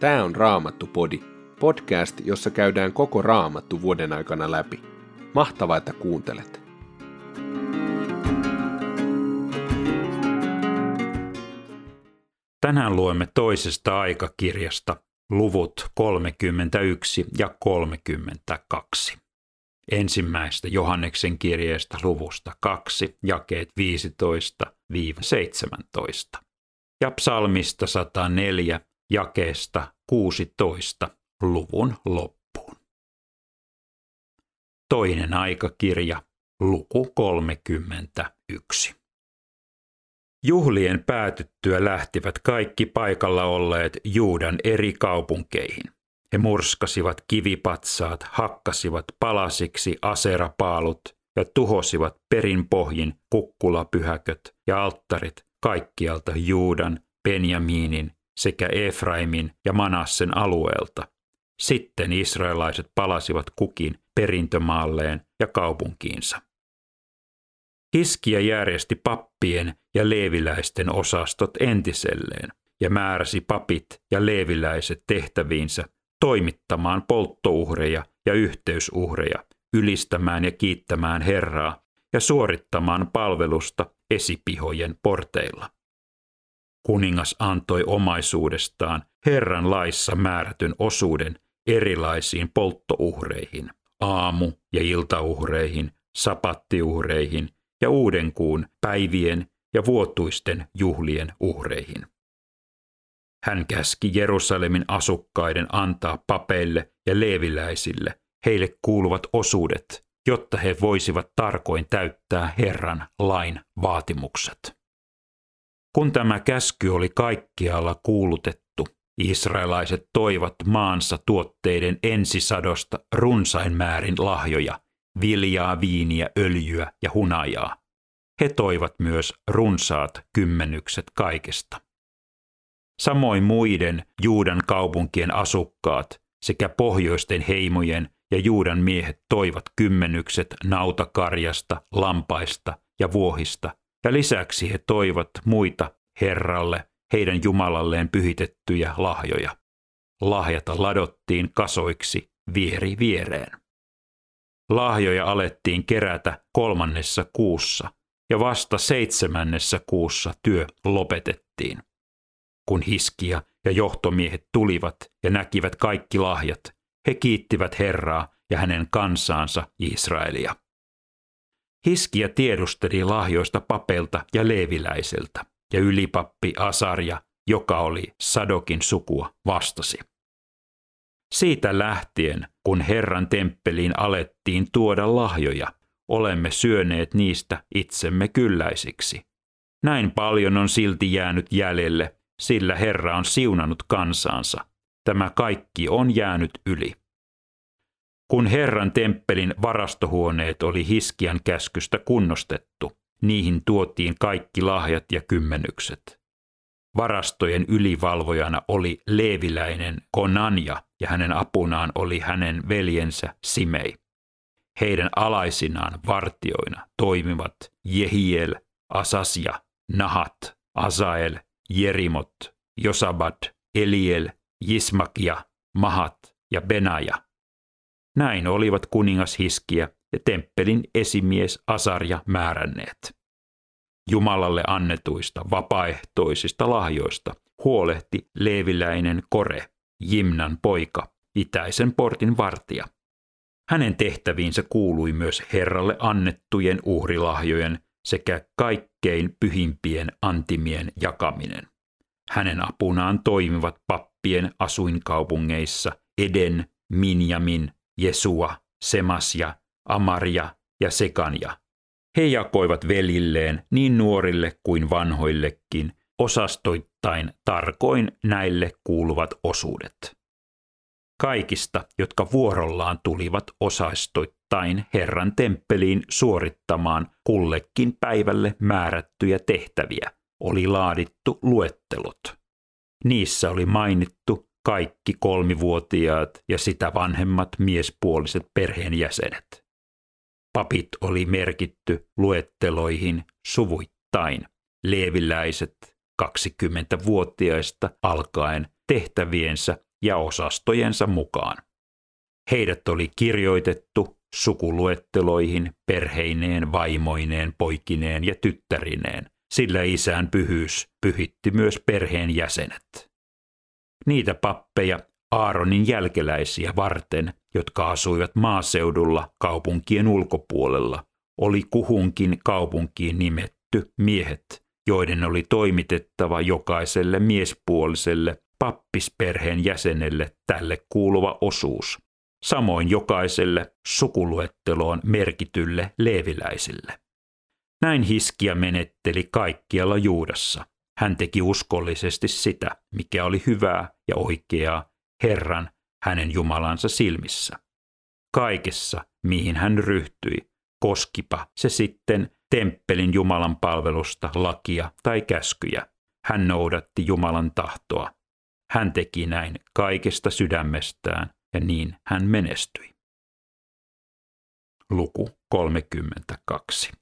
Tämä on Raamattu-podi, podcast, jossa käydään koko Raamattu vuoden aikana läpi. Mahtavaa, että kuuntelet! Tänään luemme toisesta aikakirjasta luvut 31 ja 32. Ensimmäistä Johanneksen kirjeestä luvusta 2, jakeet 15-17. Ja psalmista 104, jakeesta 16 luvun loppuun. Toinen aikakirja, luku 31. Juhlien päätyttyä lähtivät kaikki paikalla olleet Juudan eri kaupunkeihin. He murskasivat kivipatsaat, hakkasivat palasiksi aserapaalut ja tuhosivat perinpohjin kukkulapyhäköt ja alttarit kaikkialta Juudan, Benjaminin sekä Efraimin ja Manassen alueelta. Sitten israelaiset palasivat kukin perintömaalleen ja kaupunkiinsa. Hiskia järjesti pappien ja leeviläisten osastot entiselleen ja määräsi papit ja leeviläiset tehtäviinsä toimittamaan polttouhreja ja yhteysuhreja, ylistämään ja kiittämään Herraa ja suorittamaan palvelusta esipihojen porteilla. Kuningas antoi omaisuudestaan Herran laissa määrätyn osuuden erilaisiin polttouhreihin, aamu- ja iltauhreihin, sapattiuhreihin ja uuden kuun päivien ja vuotuisten juhlien uhreihin. Hän käski Jerusalemin asukkaiden antaa papeille ja leeviläisille heille kuuluvat osuudet, jotta he voisivat tarkoin täyttää Herran lain vaatimukset. Kun tämä käsky oli kaikkialla kuulutettu, israelaiset toivat maansa tuotteiden ensisadosta runsain määrin lahjoja, viljaa, viiniä, öljyä ja hunajaa. He toivat myös runsaat kymmenykset kaikesta. Samoin muiden Juudan kaupunkien asukkaat sekä pohjoisten heimojen ja Juudan miehet toivat kymmenykset nautakarjasta, lampaista ja vuohista, ja lisäksi he toivat muita Herralle, heidän Jumalalleen pyhitettyjä lahjoja. Lahjata ladottiin kasoiksi vieri viereen. Lahjoja alettiin kerätä kolmannessa kuussa, ja vasta seitsemännessä kuussa työ lopetettiin. Kun Hiskia ja johtomiehet tulivat ja näkivät kaikki lahjat, he kiittivät Herraa ja hänen kansaansa Israelia. Hiskia tiedusteli lahjoista papelta ja leeviläiseltä, ja ylipappi Asarja, joka oli Sadokin sukua, vastasi. Siitä lähtien, kun Herran temppeliin alettiin tuoda lahjoja, olemme syöneet niistä itsemme kylläisiksi. Näin paljon on silti jäänyt jäljelle, sillä Herra on siunannut kansansa. Tämä kaikki on jäänyt yli. Kun Herran temppelin varastohuoneet oli Hiskian käskystä kunnostettu, niihin tuotiin kaikki lahjat ja kymmenykset. Varastojen ylivalvojana oli leeviläinen Konanja ja hänen apunaan oli hänen veljensä Simei. Heidän alaisinaan vartioina toimivat Jehiel, Asasja, Nahat, Asael, Jerimot, Josabad, Eliel, Jismakia, Mahat ja Benaja. Näin olivat kuningas Hiskiä ja temppelin esimies Asarja määränneet. Jumalalle annetuista vapaaehtoisista lahjoista huolehti leeviläinen Kore, Jimnan poika, itäisen portin vartija. Hänen tehtäviinsä kuului myös Herralle annettujen uhrilahjojen sekä kaikkein pyhimpien antimien jakaminen. Hänen apunaan toimivat pappien asuinkaupungeissa Eden, Minjamin, Jesua, Semasja, Amaria ja Sekanja. He jakoivat velilleen niin nuorille kuin vanhoillekin osastoittain tarkoin näille kuuluvat osuudet. Kaikista, jotka vuorollaan tulivat osastoittain Herran temppeliin suorittamaan kullekin päivälle määrättyjä tehtäviä, oli laadittu luettelot. Niissä oli mainittu kaikki kolmivuotiaat ja sitä vanhemmat miespuoliset perheenjäsenet. Papit oli merkitty luetteloihin suvuittain, leeviläiset 20-vuotiaista alkaen tehtäviensä ja osastojensa mukaan. Heidät oli kirjoitettu sukuluetteloihin perheineen, vaimoineen, poikineen ja tyttärineen, sillä isän pyhyys pyhitti myös perheen jäsenet. Niitä pappeja Aaronin jälkeläisiä varten, jotka asuivat maaseudulla kaupunkien ulkopuolella, oli kuhunkin kaupunkiin nimetty miehet, joiden oli toimitettava jokaiselle miespuoliselle pappisperheen jäsenelle tälle kuuluva osuus, samoin jokaiselle sukuluetteloon merkitylle leeviläisille. Näin Hiskia menetteli kaikkialla Juudassa. Hän teki uskollisesti sitä, mikä oli hyvää ja oikeaa Herran, hänen Jumalansa silmissä. Kaikessa, mihin hän ryhtyi, koskipa se sitten temppelin Jumalan palvelusta, lakia tai käskyjä. Hän noudatti Jumalan tahtoa. Hän teki näin kaikesta sydämestään ja niin hän menestyi. Luku 32.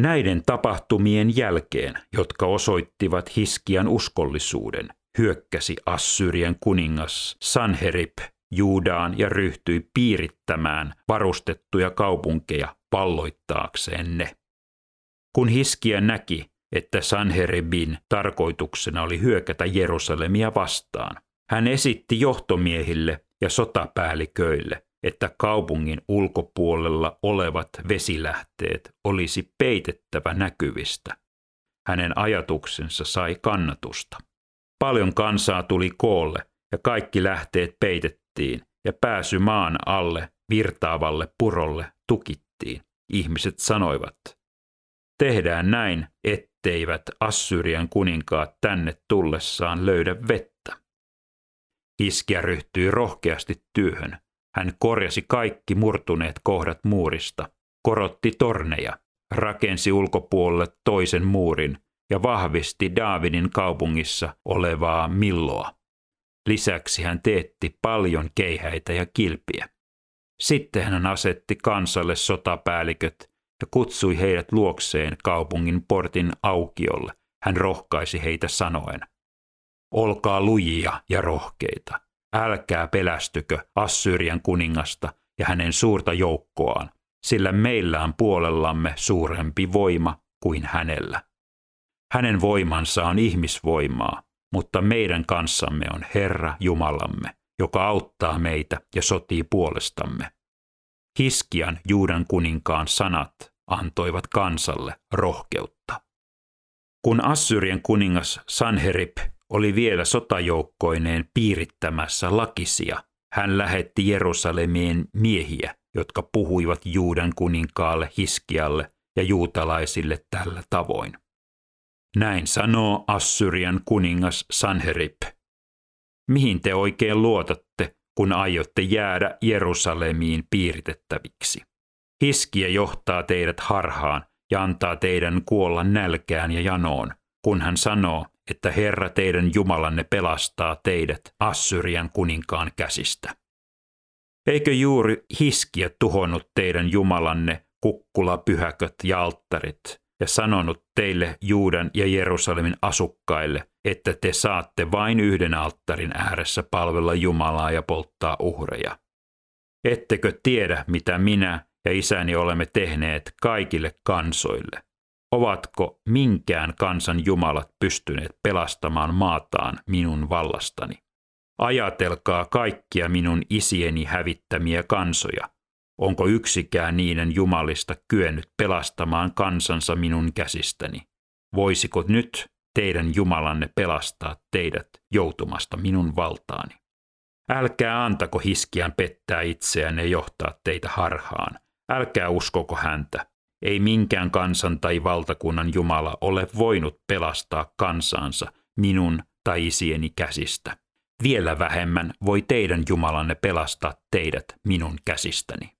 Näiden tapahtumien jälkeen, jotka osoittivat Hiskian uskollisuuden, hyökkäsi Assyrian kuningas Sanherib Juudaan ja ryhtyi piirittämään varustettuja kaupunkeja valloittaakseen ne. Kun Hiskia näki, että Sanheribin tarkoituksena oli hyökätä Jerusalemia vastaan, hän esitti johtomiehille ja sotapäälliköille, että kaupungin ulkopuolella olevat vesilähteet olisi peitettävä näkyvistä. Hänen ajatuksensa sai kannatusta. Paljon kansaa tuli koolle ja kaikki lähteet peitettiin ja pääsy maan alle virtaavalle purolle tukittiin. Ihmiset sanoivat, tehdään näin, etteivät Assyrian kuninkaat tänne tullessaan löydä vettä. Iskiä ryhtyi rohkeasti työhön. Hän korjasi kaikki murtuneet kohdat muurista, korotti torneja, rakensi ulkopuolelle toisen muurin ja vahvisti Daavidin kaupungissa olevaa milloa. Lisäksi hän teetti paljon keihäitä ja kilpiä. Sitten hän asetti kansalle sotapäälliköt ja kutsui heidät luokseen kaupungin portin aukiolle. Hän rohkaisi heitä sanoen, olkaa lujia ja rohkeita. Älkää pelästykö Assyrian kuningasta ja hänen suurta joukkoaan, sillä meillä on puolellamme suurempi voima kuin hänellä. Hänen voimansa on ihmisvoimaa, mutta meidän kanssamme on Herra Jumalamme, joka auttaa meitä ja sotii puolestamme. Hiskian Juudan kuninkaan sanat antoivat kansalle rohkeutta. Kun Assyrian kuningas Sanherib oli vielä sotajoukkoineen piirittämässä lakisia, hän lähetti Jerusalemien miehiä, jotka puhuivat Juudan kuninkaalle Hiskialle ja juutalaisille tällä tavoin. Näin sanoo Assyrian kuningas Sanherib. Mihin te oikein luotatte, kun aiotte jäädä Jerusalemiin piiritettäviksi? Hiskiä johtaa teidät harhaan ja antaa teidän kuolla nälkään ja janoon, kun hän sanoo, että Herra teidän Jumalanne pelastaa teidät Assyrian kuninkaan käsistä. Eikö juuri Hiskiä tuhonnut teidän Jumalanne kukkulapyhäköt ja alttarit ja sanonut teille Juudan ja Jerusalemin asukkaille, että te saatte vain yhden alttarin ääressä palvella Jumalaa ja polttaa uhreja. Ettekö tiedä, mitä minä ja isäni olemme tehneet kaikille kansoille? Ovatko minkään kansan jumalat pystyneet pelastamaan maataan minun vallastani? Ajatelkaa kaikkia minun isieni hävittämiä kansoja, Onko yksikään niiden jumalista kyennyt pelastamaan kansansa minun käsistäni? Voisiko nyt teidän Jumalanne pelastaa teidät joutumasta minun valtaani? Älkää antako hiskiän pettää itseään ja johtaa teitä harhaan. Älkää uskoko häntä. Ei minkään kansan tai valtakunnan Jumala ole voinut pelastaa kansansa minun tai isieni käsistä. Vielä vähemmän voi teidän Jumalanne pelastaa teidät minun käsistäni.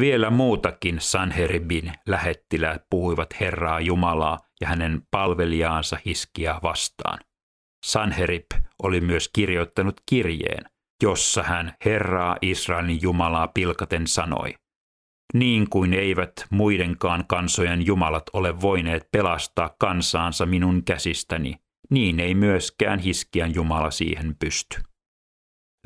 Vielä muutakin Sanheribin lähettiläät puhuivat Herraa Jumalaa ja hänen palvelijaansa Hiskia vastaan. Sanherib oli myös kirjoittanut kirjeen, jossa hän Herraa Israelin Jumalaa pilkaten sanoi, niin kuin eivät muidenkaan kansojen jumalat ole voineet pelastaa kansaansa minun käsistäni, niin ei myöskään Hiskian Jumala siihen pysty.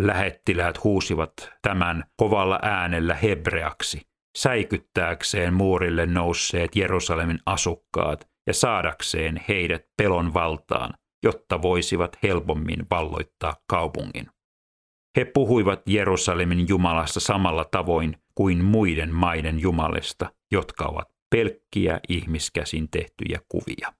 Lähettiläät huusivat tämän kovalla äänellä hebreaksi, säikyttääkseen muurille nousseet Jerusalemin asukkaat ja saadakseen heidät pelon valtaan, jotta voisivat helpommin valloittaa kaupungin. He puhuivat Jerusalemin Jumalasta samalla tavoin kuin muiden maiden Jumalista, jotka ovat pelkkiä ihmiskäsin tehtyjä kuvia.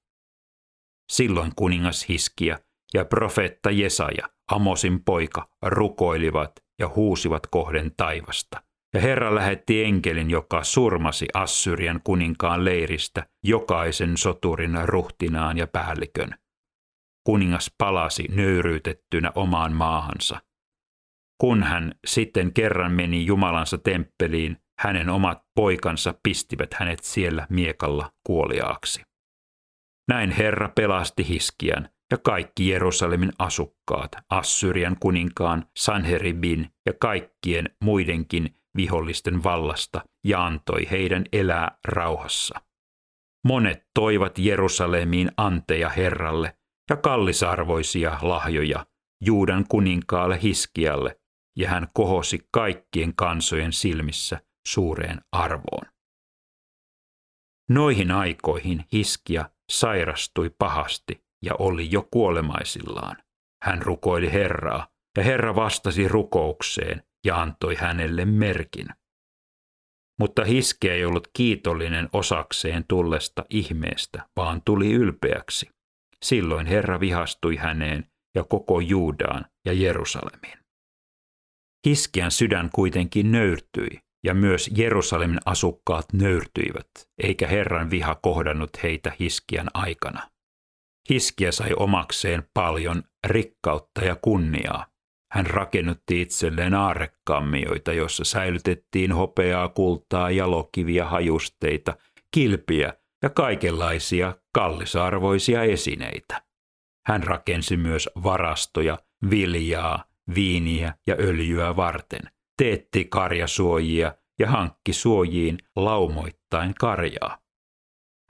Silloin kuningas Hiskia ja profeetta Jesaja, Amosin poika, rukoilivat ja huusivat kohden taivasta. Ja Herra lähetti enkelin, joka surmasi Assyrian kuninkaan leiristä jokaisen soturin ruhtinaan ja päällikön. Kuningas palasi nöyryytettynä omaan maahansa. Kun hän sitten kerran meni Jumalansa temppeliin, hänen omat poikansa pistivät hänet siellä miekalla kuoliaaksi. Näin Herra pelasti Hiskian ja kaikki Jerusalemin asukkaat, Assyrian kuninkaan, Sanheribin ja kaikkien muidenkin vihollisten vallasta ja antoi heidän elää rauhassa. Monet toivat Jerusalemiin anteja Herralle ja kallisarvoisia lahjoja Juudan kuninkaalle Hiskialle, ja hän kohosi kaikkien kansojen silmissä suureen arvoon. Noihin aikoihin Hiskia sairastui pahasti ja oli jo kuolemaisillaan. Hän rukoili Herraa, ja Herra vastasi rukoukseen ja antoi hänelle merkin. Mutta Hiske ei ollut kiitollinen osakseen tullesta ihmeestä, vaan tuli ylpeäksi. Silloin Herra vihastui häneen ja koko Juudaan ja Jerusalemiin. Hiskian sydän kuitenkin nöyrtyi, ja myös Jerusalemin asukkaat nöyrtyivät, eikä Herran viha kohdannut heitä Hiskian aikana. Hiskia sai omakseen paljon rikkautta ja kunniaa. Hän rakennutti itselleen aarekammioita, joissa säilytettiin hopeaa, kultaa, jalokiviä, hajusteita, kilpiä ja kaikenlaisia kallisarvoisia esineitä. Hän rakensi myös varastoja, viljaa, viiniä ja öljyä varten – teetti karjasuojia ja hankki suojiin laumoittain karjaa.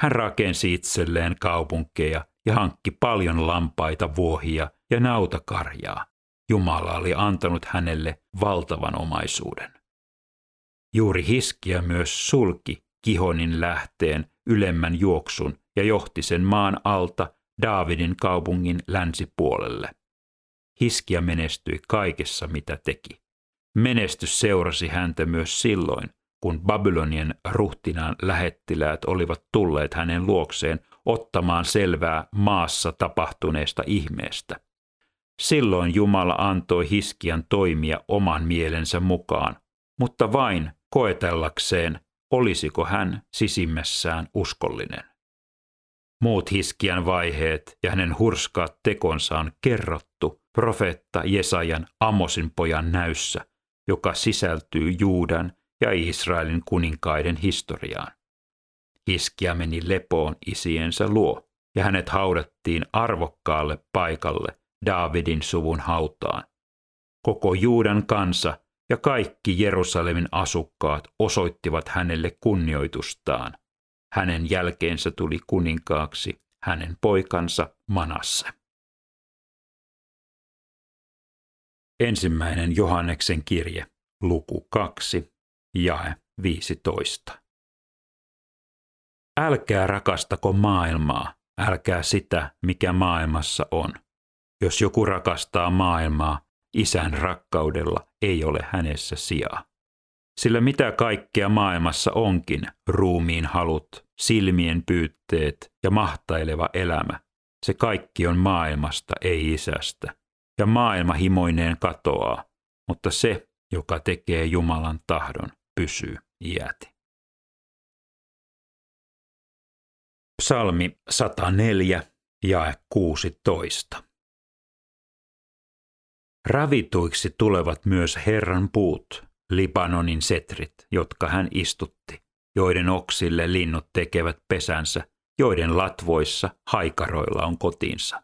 Hän rakensi itselleen kaupunkeja ja hankki paljon lampaita, vuohia ja nautakarjaa. Jumala oli antanut hänelle valtavan omaisuuden. Juuri Hiskia myös sulki Kihonin lähteen ylemmän juoksun ja johti sen maan alta Daavidin kaupungin länsipuolelle. Hiskia menestyi kaikessa, mitä teki. Menestys seurasi häntä myös silloin, kun Babylonien ruhtinaan lähettiläät olivat tulleet hänen luokseen ottamaan selvää maassa tapahtuneesta ihmeestä. Silloin Jumala antoi Hiskian toimia oman mielensä mukaan, mutta vain koetellakseen, olisiko hän sisimmässään uskollinen. Muut Hiskian vaiheet ja hänen hurskaat tekonsa on kerrottu profeetta Jesajan Amosin pojan näyssä, joka sisältyy Juudan ja Israelin kuninkaiden historiaan. Hiskia meni lepoon isiensä luo, ja hänet haudattiin arvokkaalle paikalle Daavidin suvun hautaan. Koko Juudan kansa ja kaikki Jerusalemin asukkaat osoittivat hänelle kunnioitustaan. Hänen jälkeensä tuli kuninkaaksi hänen poikansa Manasse. Ensimmäinen Johanneksen kirje, luku 2, jae 15. Älkää rakastako maailmaa, älkää sitä, mikä maailmassa on. Jos joku rakastaa maailmaa, isän rakkaudella ei ole hänessä sijaa. Sillä mitä kaikkea maailmassa onkin, ruumiin halut, silmien pyytteet ja mahtaileva elämä, se kaikki on maailmasta, ei isästä ja maailma himoineen katoaa, mutta se, joka tekee Jumalan tahdon, pysyy iäti. Psalmi 104, jae 16. Ravituiksi tulevat myös Herran puut, Libanonin setrit, jotka hän istutti, joiden oksille linnut tekevät pesänsä, joiden latvoissa haikaroilla on kotinsa.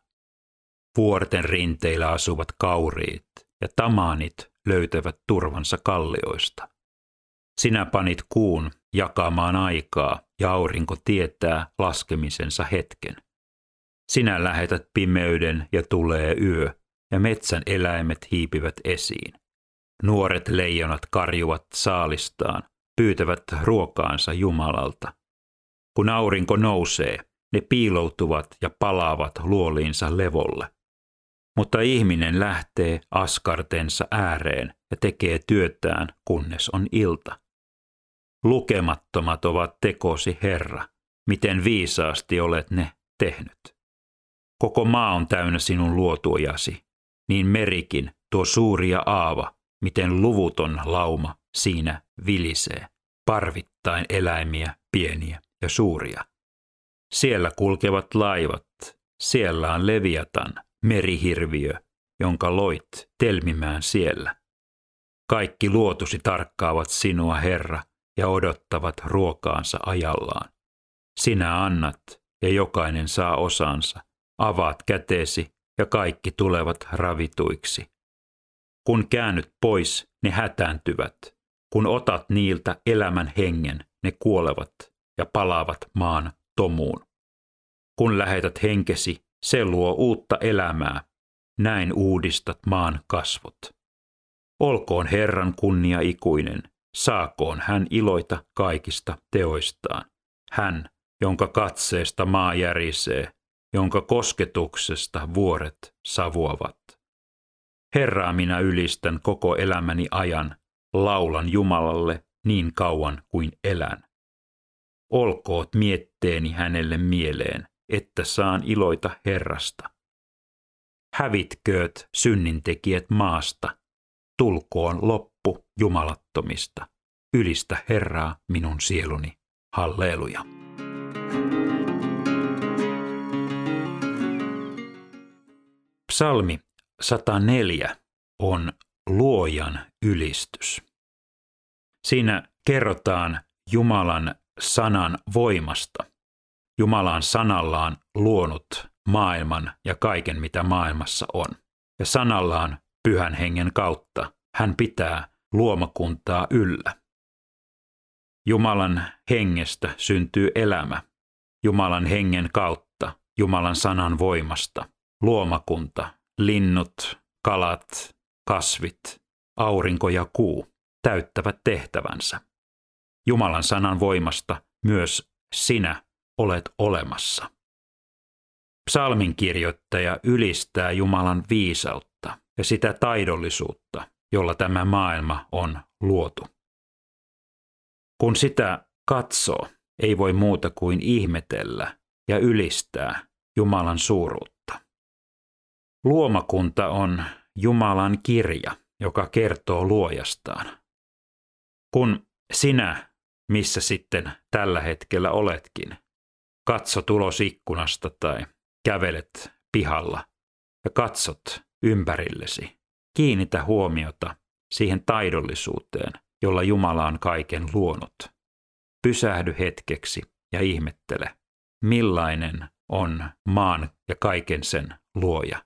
Vuorten rinteillä asuvat kauriit ja tamaanit löytävät turvansa kallioista. Sinä panit kuun jakamaan aikaa ja aurinko tietää laskemisensa hetken. Sinä lähetät pimeyden ja tulee yö, ja metsän eläimet hiipivät esiin. Nuoret leijonat karjuvat saalistaan, pyytävät ruokaansa Jumalalta. Kun aurinko nousee, ne piiloutuvat ja palaavat luoliinsa levolle. Mutta ihminen lähtee askartensa ääreen ja tekee työtään, kunnes on ilta. Lukemattomat ovat tekosi, Herra, miten viisaasti olet ne tehnyt. Koko maa on täynnä sinun luotuojasi, niin merikin, tuo suuria aava, miten luvuton lauma siinä vilisee, parvittain eläimiä, pieniä ja suuria. Siellä kulkevat laivat, siellä on leviatan, merihirviö, jonka loit telmimään siellä. Kaikki luotusi tarkkaavat sinua, Herra, ja odottavat ruokaansa ajallaan. Sinä annat, ja jokainen saa osansa. Avaat käteesi, ja kaikki tulevat ravituiksi. Kun käännyt pois, ne hätääntyvät. Kun otat niiltä elämän hengen, ne kuolevat ja palaavat maan tomuun. Kun lähetät henkesi, se luo uutta elämää. Näin uudistat maan kasvot. Olkoon Herran kunnia ikuinen, saakoon hän iloita kaikista teoistaan. Hän, jonka katseesta maa järisee, jonka kosketuksesta vuoret savuavat. Herraa minä ylistän koko elämäni ajan, laulan Jumalalle niin kauan kuin elän. Olkoot mietteeni hänelle mieleen, että saan iloita Herrasta. Hävitkööt synnintekijät maasta, tulkoon loppu jumalattomista. Ylistä Herraa minun sieluni. Halleluja. Psalmi 104 on luojan ylistys. Siinä kerrotaan Jumalan sanan voimasta. Jumala on sanallaan luonut maailman ja kaiken, mitä maailmassa on. Ja sanallaan pyhän hengen kautta hän pitää luomakuntaa yllä. Jumalan hengestä syntyy elämä. Jumalan hengen kautta, Jumalan sanan voimasta, luomakunta, linnut, kalat, kasvit, aurinko ja kuu täyttävät tehtävänsä. Jumalan sanan voimasta myös sinä olet olemassa. Psalmin kirjoittaja ylistää Jumalan viisautta ja sitä taidollisuutta, jolla tämä maailma on luotu. Kun sitä katsoo, ei voi muuta kuin ihmetellä ja ylistää Jumalan suuruutta. Luomakunta on Jumalan kirja, joka kertoo luojastaan. Kun sinä, missä sitten tällä hetkellä oletkin, katso tulos ikkunasta tai kävelet pihalla ja katsot ympärillesi, kiinnitä huomiota siihen taidollisuuteen, jolla Jumala on kaiken luonut. Pysähdy hetkeksi ja ihmettele, millainen on maan ja kaiken sen luoja.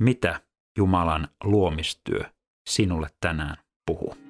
Mitä Jumalan luomistyö sinulle tänään puhuu?